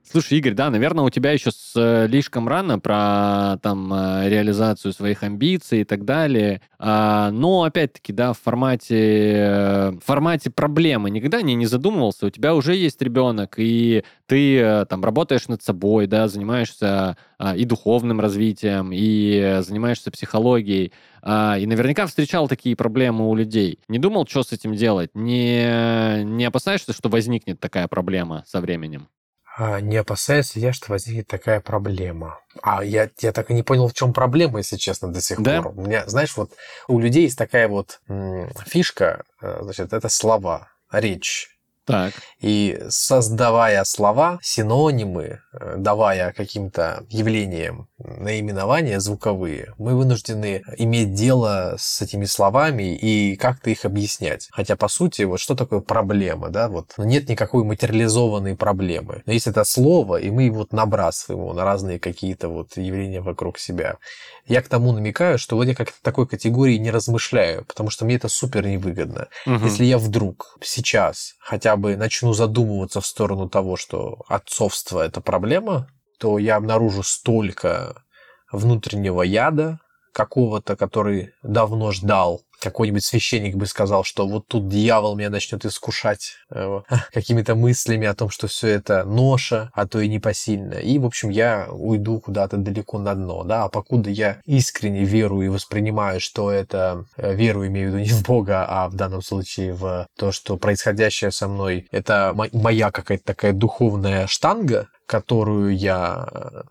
Слушай, Игорь, да, наверное, у тебя еще слишком рано про там э, реализацию своих амбиций и так далее. А, но опять-таки, да, в формате э, в формате проблемы никогда не, не задумывался. У тебя уже есть ребенок, и ты э, там работаешь над собой, да, занимаешься а, и духовным развитием, и э, занимаешься психологией. А, и наверняка встречал такие проблемы у людей. Не думал, что с этим делать? Не, не опасаешься, что возникнет такая проблема со временем? А, Не опасаюсь ли я, что возникнет такая проблема. А я, я так и не понял, в чем проблема, если честно, до сих Да? пор. У меня, знаешь, вот у людей есть такая вот фишка, э, значит, это слова, речь. Так. И создавая слова, синонимы, э, давая каким-то явлениям наименования звуковые, мы вынуждены иметь дело с этими словами и как-то их объяснять. Хотя, по сути, вот что такое проблема, да, вот нет никакой материализованной проблемы. Но есть это слово, и мы его вот набрасываем его на разные какие-то вот явления вокруг себя. Я к тому намекаю, что вот я как-то такой категории не размышляю, потому что мне это супер невыгодно. Мгм. Если я вдруг сейчас хотя бы начну задумываться в сторону того, что отцовство это проблема, то я обнаружу столько внутреннего яда какого-то, который давно ждал. Какой-нибудь священник бы сказал, что вот тут дьявол меня начнет искушать э, какими-то мыслями о том, что все это ноша, а то и непосильно. И, в общем, я уйду куда-то далеко на дно, да, а покуда я искренне верую и воспринимаю, что это, э, веру имею в виду не в Бога, а в данном случае в то, что происходящее со мной, это мо- моя какая-то такая духовная штанга, которую я э,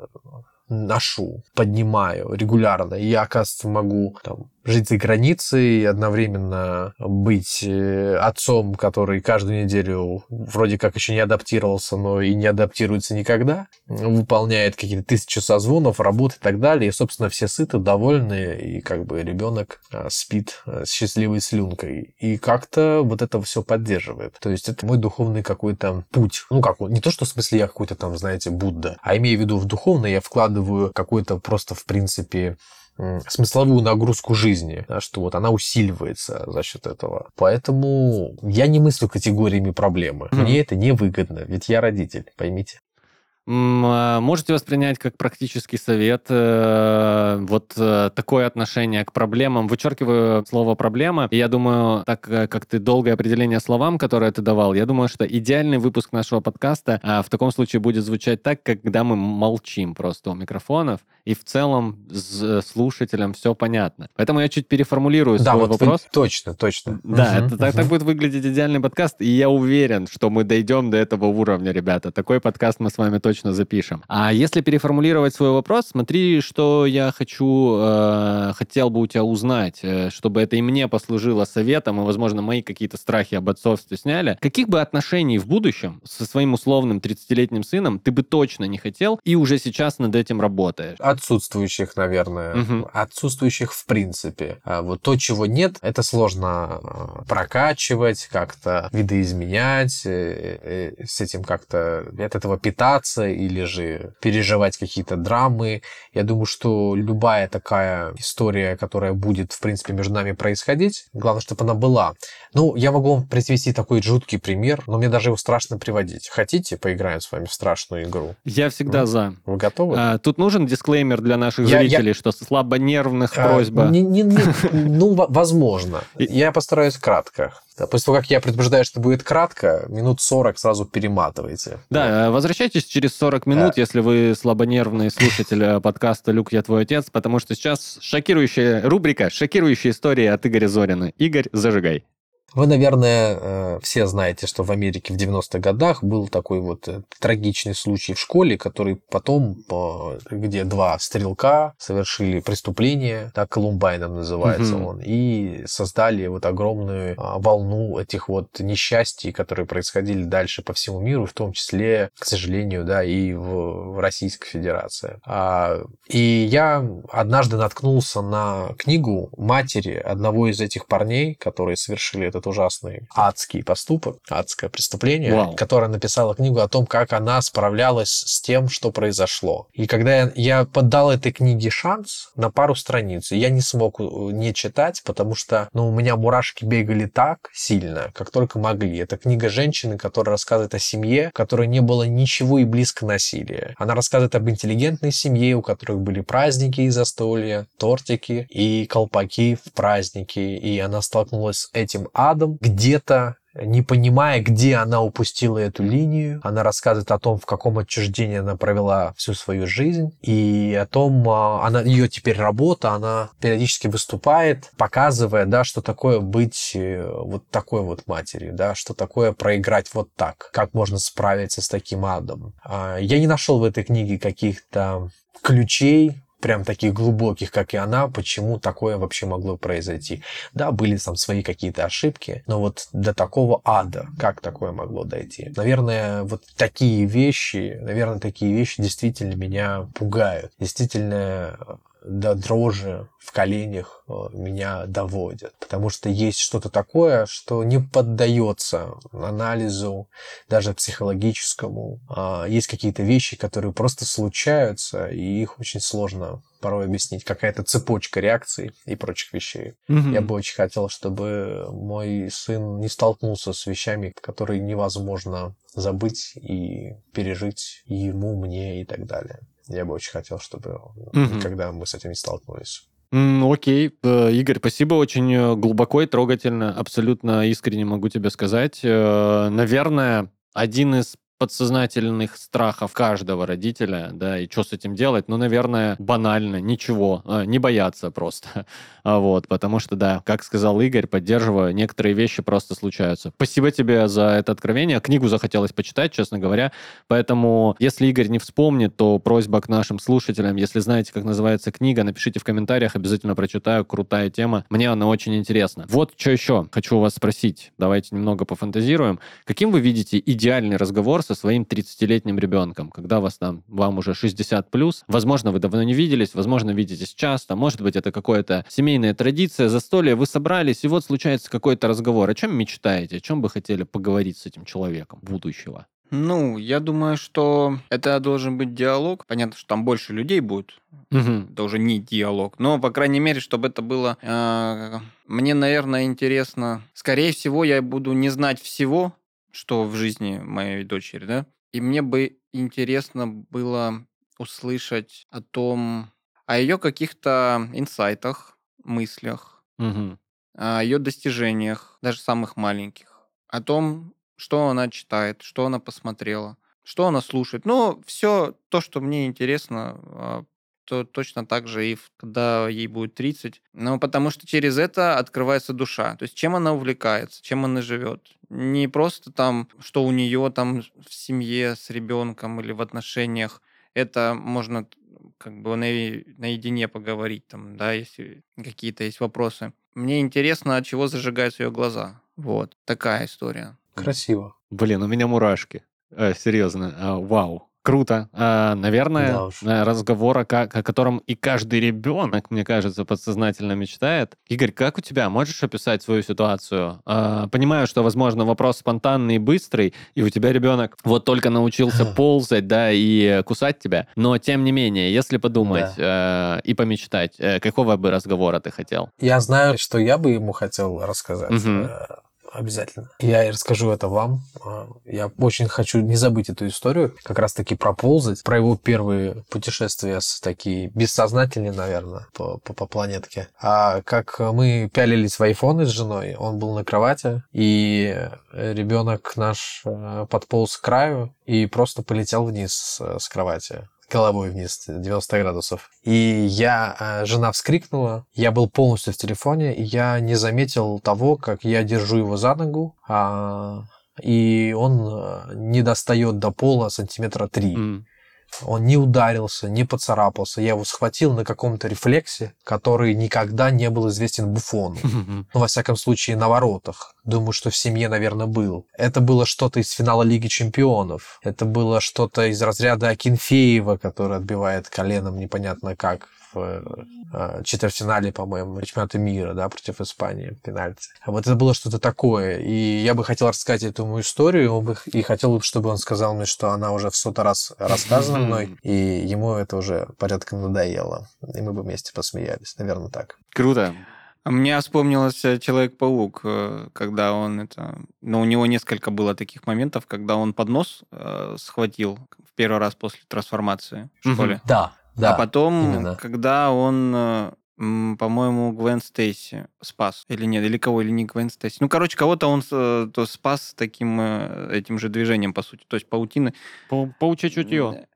ношу, поднимаю регулярно. И я, оказывается, могу там, жить за границей одновременно быть э, отцом, который каждую неделю вроде как еще не адаптировался, но и не адаптируется никогда, выполняет какие-то тысячи созвонов, работ и так далее. И, собственно, все сыты, довольны, и как бы ребенок а, спит а, с счастливой слюнкой. И как-то вот это все поддерживает. То есть это мой духовный какой-то путь. Ну, как не то, что в смысле я какой-то там, знаете, Будда, а имею в виду в духовное я вкладываю какой-то просто, в принципе, смысловую нагрузку жизни, да, что вот она усиливается за счет этого. Поэтому я не мыслю категориями проблемы. Мгм. Мне это невыгодно, ведь я родитель, поймите. А, Можете воспринять как практический совет э, вот э, такое отношение к проблемам. Вычеркиваю слово «проблема». И я думаю, так э, как ты долгое определение словам, которое ты давал, я думаю, что идеальный выпуск нашего подкаста а, в таком случае будет звучать так, когда мы молчим просто у микрофонов, и в целом с слушателям все понятно. Поэтому я чуть переформулирую Да, свой вот вы- вопрос. точно, точно. Да, Мгм, это так, так мгм. будет выглядеть идеальный подкаст, и я уверен, что мы дойдем до этого уровня, ребята. Такой подкаст мы с вами точно запишем. А если переформулировать свой вопрос, смотри, что я хочу, э, хотел бы у тебя узнать, э, чтобы это и мне послужило советом, и, возможно, мои какие-то страхи об отцовстве сняли. Каких бы отношений в будущем со своим условным 30-летним сыном ты бы точно не хотел, и уже сейчас над этим работаешь? Отсутствующих, наверное. Мгм. Отсутствующих в принципе. А вот то, чего нет, это сложно э, прокачивать, как-то видоизменять, э, э, с этим как-то от этого питаться или же переживать какие-то драмы. Я думаю, что любая такая история, которая будет, в принципе, между нами происходить, главное, чтобы она была. Ну, я могу вам привести такой жуткий пример, но мне даже его страшно приводить. Хотите, поиграем с вами в страшную игру? Я всегда Ну, за. Вы готовы? А, тут нужен дисклеймер для наших Я- я- зрителей, что слабонервных А, просьба. не- не- не- ну, во- возможно. Я постараюсь кратко. Да, после того, как я предупреждаю, что будет кратко, минут 40 сразу перематывайте. Да, э, возвращайтесь через 40 минут, если вы слабонервный слушатель э, подкаста «Люк, я твой отец», потому что сейчас шокирующая рубрика «Шокирующая история» от Игоря Зорина. Игорь, зажигай. Вы, наверное, э, все знаете, что в Америке в 90-х годах был такой вот э, трагичный случай в школе, который потом, э, где два стрелка совершили преступление, так Колумбайном называется Мгм. он, и создали вот огромную а, волну этих вот несчастий, которые происходили дальше по всему миру, в том числе, к сожалению, да, и в, в Российской Федерации. А, и я однажды наткнулся на книгу матери одного из этих парней, которые совершили этот ужасный адский поступок, адское преступление, Вау. которая написала книгу о том, как она справлялась с тем, что произошло. И когда я, я поддал этой книге шанс на пару страниц, я не смог э, не читать, потому что ну, у меня мурашки бегали так сильно, как только могли. Это книга женщины, которая рассказывает о семье, в которой не было ничего и близко насилия. Она рассказывает об интеллигентной семье, у которых были праздники и застолья, тортики и колпаки в праздники. И она столкнулась с этим адом где-то не понимая, где она упустила эту линию. Она рассказывает о том, в каком отчуждении она провела всю свою жизнь, и о том, а, она, ее теперь работа, она периодически выступает, показывая, да, что такое быть э, вот такой вот матерью, да, что такое проиграть вот так, как можно справиться с таким адом. А, Я не нашел в этой книге каких-то ключей, прям таких глубоких, как и она, почему такое вообще могло произойти. Да, были там свои какие-то ошибки, но вот до такого ада, как такое могло дойти? Наверное, вот такие вещи, наверное, такие вещи действительно меня пугают, действительно до дрожи в коленях э, меня доводят. Потому что есть что-то такое, что не поддается анализу, даже психологическому. А, Есть какие-то вещи, которые просто случаются, и их очень сложно порой объяснить. Какая-то цепочка реакций и прочих вещей. Я бы очень хотел, чтобы мой сын не столкнулся с вещами, которые невозможно забыть и пережить и ему, мне и так далее. Я бы очень хотел, чтобы Мгм. никогда мы с этим не столкнулись. Окей, Э, Игорь, спасибо, очень э, глубоко и трогательно, абсолютно искренне могу тебе сказать. Э, Наверное, один из подсознательных страхов каждого родителя, да, и что с этим делать, ну, наверное, банально, ничего, э, не бояться просто, А вот, потому что, да, как сказал Игорь, поддерживаю, некоторые вещи просто случаются. Спасибо тебе за это откровение, книгу захотелось почитать, честно говоря, поэтому, если Игорь не вспомнит, то просьба к нашим слушателям, если знаете, как называется книга, напишите в комментариях, обязательно прочитаю, крутая тема, мне она очень интересна. Вот что еще хочу у вас спросить, давайте немного пофантазируем. Каким вы видите идеальный разговор со своим 30-летним ребенком, когда вас там, вам уже 60 плюс, возможно, вы давно не виделись, возможно, видитесь часто, может быть, это какое-то семейная традиция, застолье, вы собрались, и вот случается какой-то разговор. О чем мечтаете, о чем бы хотели поговорить с этим человеком будущего? Ну, я думаю, что это должен быть диалог. Понятно, что там больше людей будет. Мгм. Это уже не диалог. Но, по крайней мере, чтобы это было... э, Мне, наверное, интересно... Скорее всего, я буду не знать всего, что в жизни моей дочери, да? И мне бы интересно было услышать о том, о ее каких-то инсайтах, мыслях, Мгм. о ее достижениях, даже самых маленьких, о том, что она читает, что она посмотрела, что она слушает. Ну, все то, что мне интересно, а, то точно так же и в- когда ей будет 30. Ну, потому что через это открывается душа. То есть чем она увлекается, чем она живет. Не просто там, что у нее там в семье с ребенком или в отношениях. Это можно как бы наедине поговорить там, да, если какие-то есть вопросы. Мне интересно, от чего зажигаются ее глаза. Вот, такая история. Красиво. Блин, у меня мурашки. Э, серьезно, а, вау. Круто. А, наверное, Да уж. э, разговор, о, о котором и каждый ребенок, мне кажется, подсознательно мечтает. Игорь, как у тебя? Можешь описать свою ситуацию? А, понимаю, что, возможно, вопрос спонтанный и быстрый, и у тебя ребенок вот только научился ползать, да, и кусать тебя. Но, тем не менее, если подумать э, и помечтать, э, какого бы разговора ты хотел? Я знаю, что я бы ему хотел рассказать. Мгм. Обязательно. Я расскажу это вам. А, Я очень хочу не забыть эту историю, как раз-таки проползать, про его первые путешествия с такие бессознательные, наверное, по, по, по планетке. А как мы пялились в айфоны с женой, он был на кровати, и ребенок наш э, подполз к краю и просто полетел вниз э, с кровати головой вниз, 90 градусов. И я, э, жена вскрикнула, я был полностью в телефоне, и я не заметил того, как я держу его за ногу, а, и он э, не достает до пола сантиметра три. М. Он не ударился, не поцарапался. Я его схватил на каком-то рефлексе, который никогда не был известен Буфону. Ну, во всяком случае, на воротах. Думаю, что в семье, наверное, был. Это было что-то из финала Лиги Чемпионов. Это было что-то из разряда Акинфеева, который отбивает коленом непонятно как в э, четвертьфинале, по-моему, чемпионата мира, да, против Испании, пенальти. А Вот это было что-то такое. И я бы хотел рассказать эту мою историю, и хотел, бы, чтобы он сказал мне, что она уже в сотый раз рассказана мной, и ему это уже порядком надоело. И мы бы вместе посмеялись. Наверное, так. Круто. А Мне вспомнился Человек-паук, э, когда он это... Ну, у него несколько было таких моментов, когда он поднос э, схватил в первый раз после трансформации в школе. Да, да. а потом, именно. когда он, э, по-моему, Гвен Стейси спас. Или нет, или кого, или не Гвен Стейси. Ну, короче, кого-то он э, то спас таким, э, этим же движением, по сути. То есть паутины. Пау- Паучье чутье.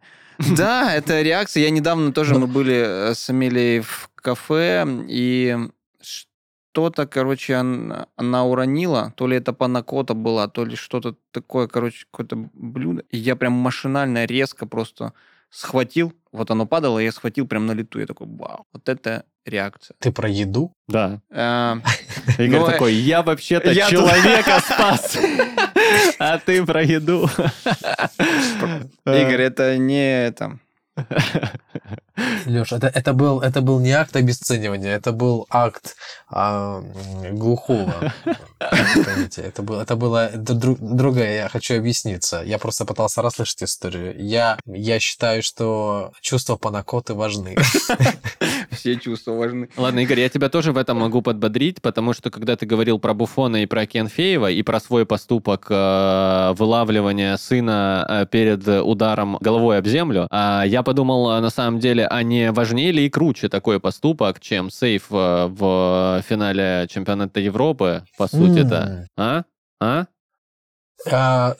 Да, это реакция. Я недавно тоже мы были с Амелией в кафе, и что-то, короче, он- она уронила, то ли это панакота была, то ли что-то такое, короче, какое-то блюдо. И я прям машинально, резко просто схватил, вот оно падало, и я схватил прям на лету. Я такой, вау, вот это реакция. Ты про еду? Да. А, Игорь такой, я вообще-то человека спас, а ты про еду. Игорь, это не это. Леш, это, это, был, это был не акт обесценивания, это был акт а, глухого. Поймите, это, было, это было это дру- другое, я хочу объясниться. Я просто пытался расслышать историю. Я, я считаю, что чувства панакоты важны. Все чувства важны. Ладно, Игорь, я тебя тоже в этом могу подбодрить, потому что когда ты говорил про Буфона и про Кенфеева, и про свой поступок э, вылавливания сына э, перед ударом головой об землю, а я подумал, э, на самом деле, а не важнее ли и круче такой поступок, чем сейф э, в финале чемпионата Европы, по сути-то? А? А? А,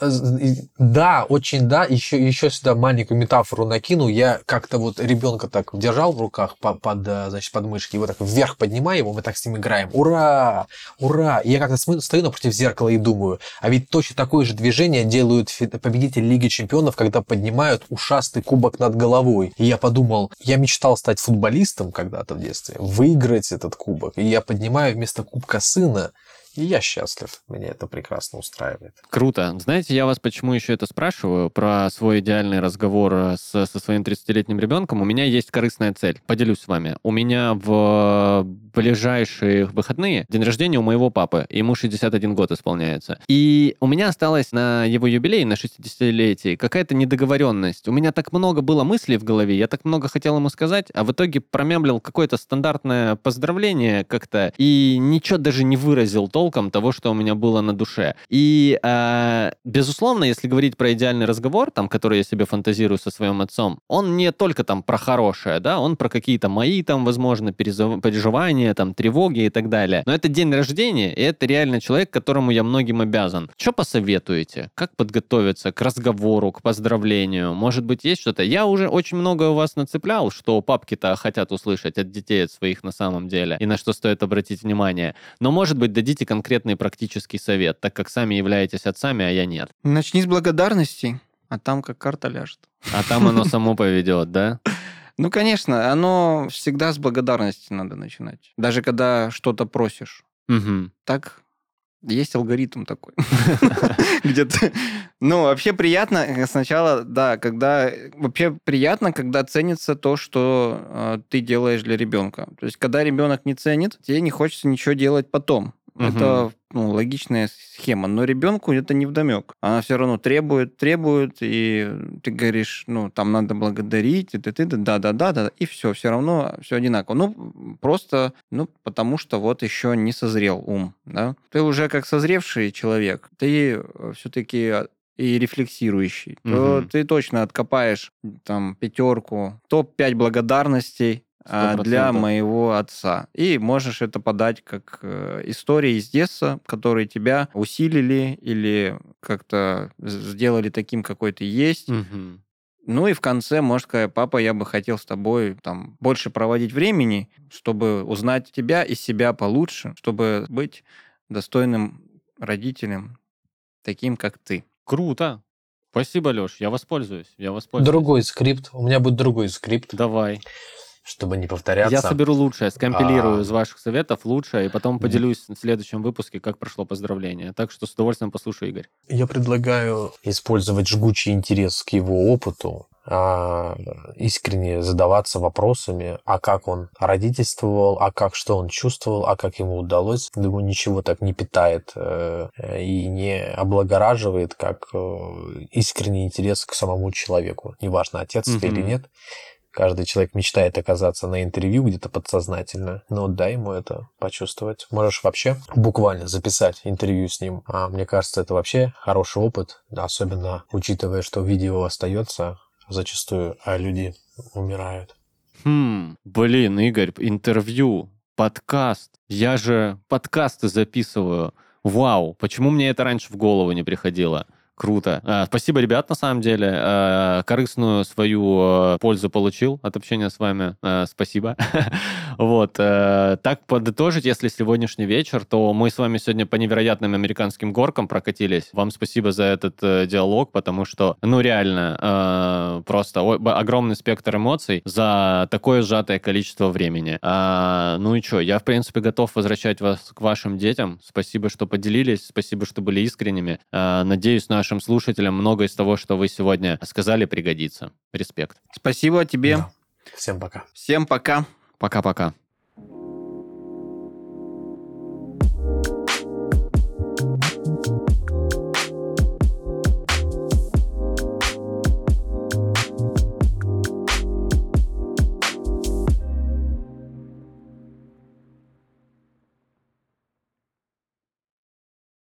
да, очень да. Еще, еще сюда маленькую метафору накину. Я как-то вот ребенка так держал в руках по- под, э, значит, подмышки, его так вверх поднимаю его, мы так с ним играем. Ура! Ура! И я как-то стою напротив зеркала и думаю, а ведь точно такое же движение делают победители Лиги Чемпионов, когда поднимают ушастый кубок над головой. И я подумал, я мечтал стать футболистом когда-то в детстве, выиграть этот кубок. И я поднимаю вместо кубка сына. И я счастлив. Меня это прекрасно устраивает. Круто. Знаете, я вас почему еще это спрашиваю, про свой идеальный разговор э, с- со своим 30-летним ребенком. У меня есть корыстная цель. Поделюсь с вами. У меня в ближайшие выходные день рождения у моего папы. Ему 61 год исполняется. И у меня осталось на его юбилей, на 60-летие, какая-то недоговоренность. У меня так много было мыслей в голове, я так много хотел ему сказать, а в итоге промямлил какое-то стандартное поздравление как-то и ничего даже не выразил толком осколком того, что у меня было на душе. И, э, безусловно, если говорить про идеальный разговор, там, который я себе фантазирую со своим отцом, он не только там про хорошее, да, он про какие-то мои там, возможно, переживания, там, тревоги и так далее. Но это день рождения, и это реально человек, которому я многим обязан. Что посоветуете? Как подготовиться к разговору, к поздравлению? Может быть, есть что-то? Я уже очень много у вас нацеплял, что папки-то хотят услышать от детей, от своих на самом деле, и на что стоит обратить внимание. Но, может быть, дадите конкретный практический совет, так как сами являетесь отцами, а я нет. Начни с благодарности, а там как карта ляжет. А там оно само поведет, да? Ну, конечно, оно всегда с благодарности надо начинать. Даже когда что-то просишь. Угу. Так есть алгоритм такой. Где-то. Ну, вообще приятно э, сначала, да, когда... Вообще приятно, когда ценится то, что э, ты делаешь для ребенка. То есть, когда ребенок не ценит, тебе не хочется ничего делать потом. Угу. Это ну, логичная схема. Но ребенку это не вдомек. Она все равно требует, требует, и ты говоришь, ну, там надо благодарить, и ты, ты, да, да, да, да, и все, все равно все одинаково. Ну, просто, ну, потому что вот еще не созрел ум, да. Ты уже как созревший человек, ты э, все-таки и рефлексирующий, угу. то ты точно откопаешь там пятерку, топ-5 благодарностей, 100%. для моего отца. И можешь это подать как э, истории из детства, которые тебя усилили или как-то сделали таким, какой ты есть. Угу. Ну и в конце, может сказать, папа, я бы хотел с тобой там больше проводить времени, чтобы узнать тебя и себя получше, чтобы быть достойным родителем, таким, как ты. Круто. Спасибо, Леш, я воспользуюсь. Я воспользуюсь. Другой скрипт. У меня будет другой скрипт. Давай чтобы не повторяться. Я соберу лучшее, скомпилирую а... из ваших советов лучшее, и потом поделюсь в следующем выпуске, как прошло поздравление. Так что с удовольствием послушаю, Игорь. Я предлагаю использовать жгучий интерес к его опыту, а, искренне задаваться вопросами, а как он родительствовал, а как что он чувствовал, а как ему удалось. Думаю, ничего так не питает э, и не облагораживает, как э, искренний интерес к самому человеку. Неважно, отец mm-hmm. или нет. Каждый человек мечтает оказаться на интервью где-то подсознательно. Но дай ему это почувствовать. Можешь вообще буквально записать интервью с ним. А мне кажется, это вообще хороший опыт, особенно учитывая, что видео остается зачастую, а люди умирают. Хм, блин, Игорь, интервью, подкаст. Я же подкасты записываю. Вау, почему мне это раньше в голову не приходило? Круто. А, спасибо, ребят, на самом деле. А, корыстную свою а, пользу получил от общения с вами. Спасибо. вот. Так подытожить, если сегодняшний вечер, то мы с вами сегодня по невероятным американским горкам прокатились. Вам спасибо за этот э, диалог, потому что, ну, реально, просто огромный спектр эмоций за такое сжатое количество времени. Ну и что, я, в принципе, готов возвращать вас к вашим детям. Спасибо, что поделились, спасибо, что были искренними. Надеюсь, наш нашим слушателям многое из того, что вы сегодня сказали, пригодится. Респект. Спасибо тебе. Да. Всем пока. Всем пока. Пока-пока.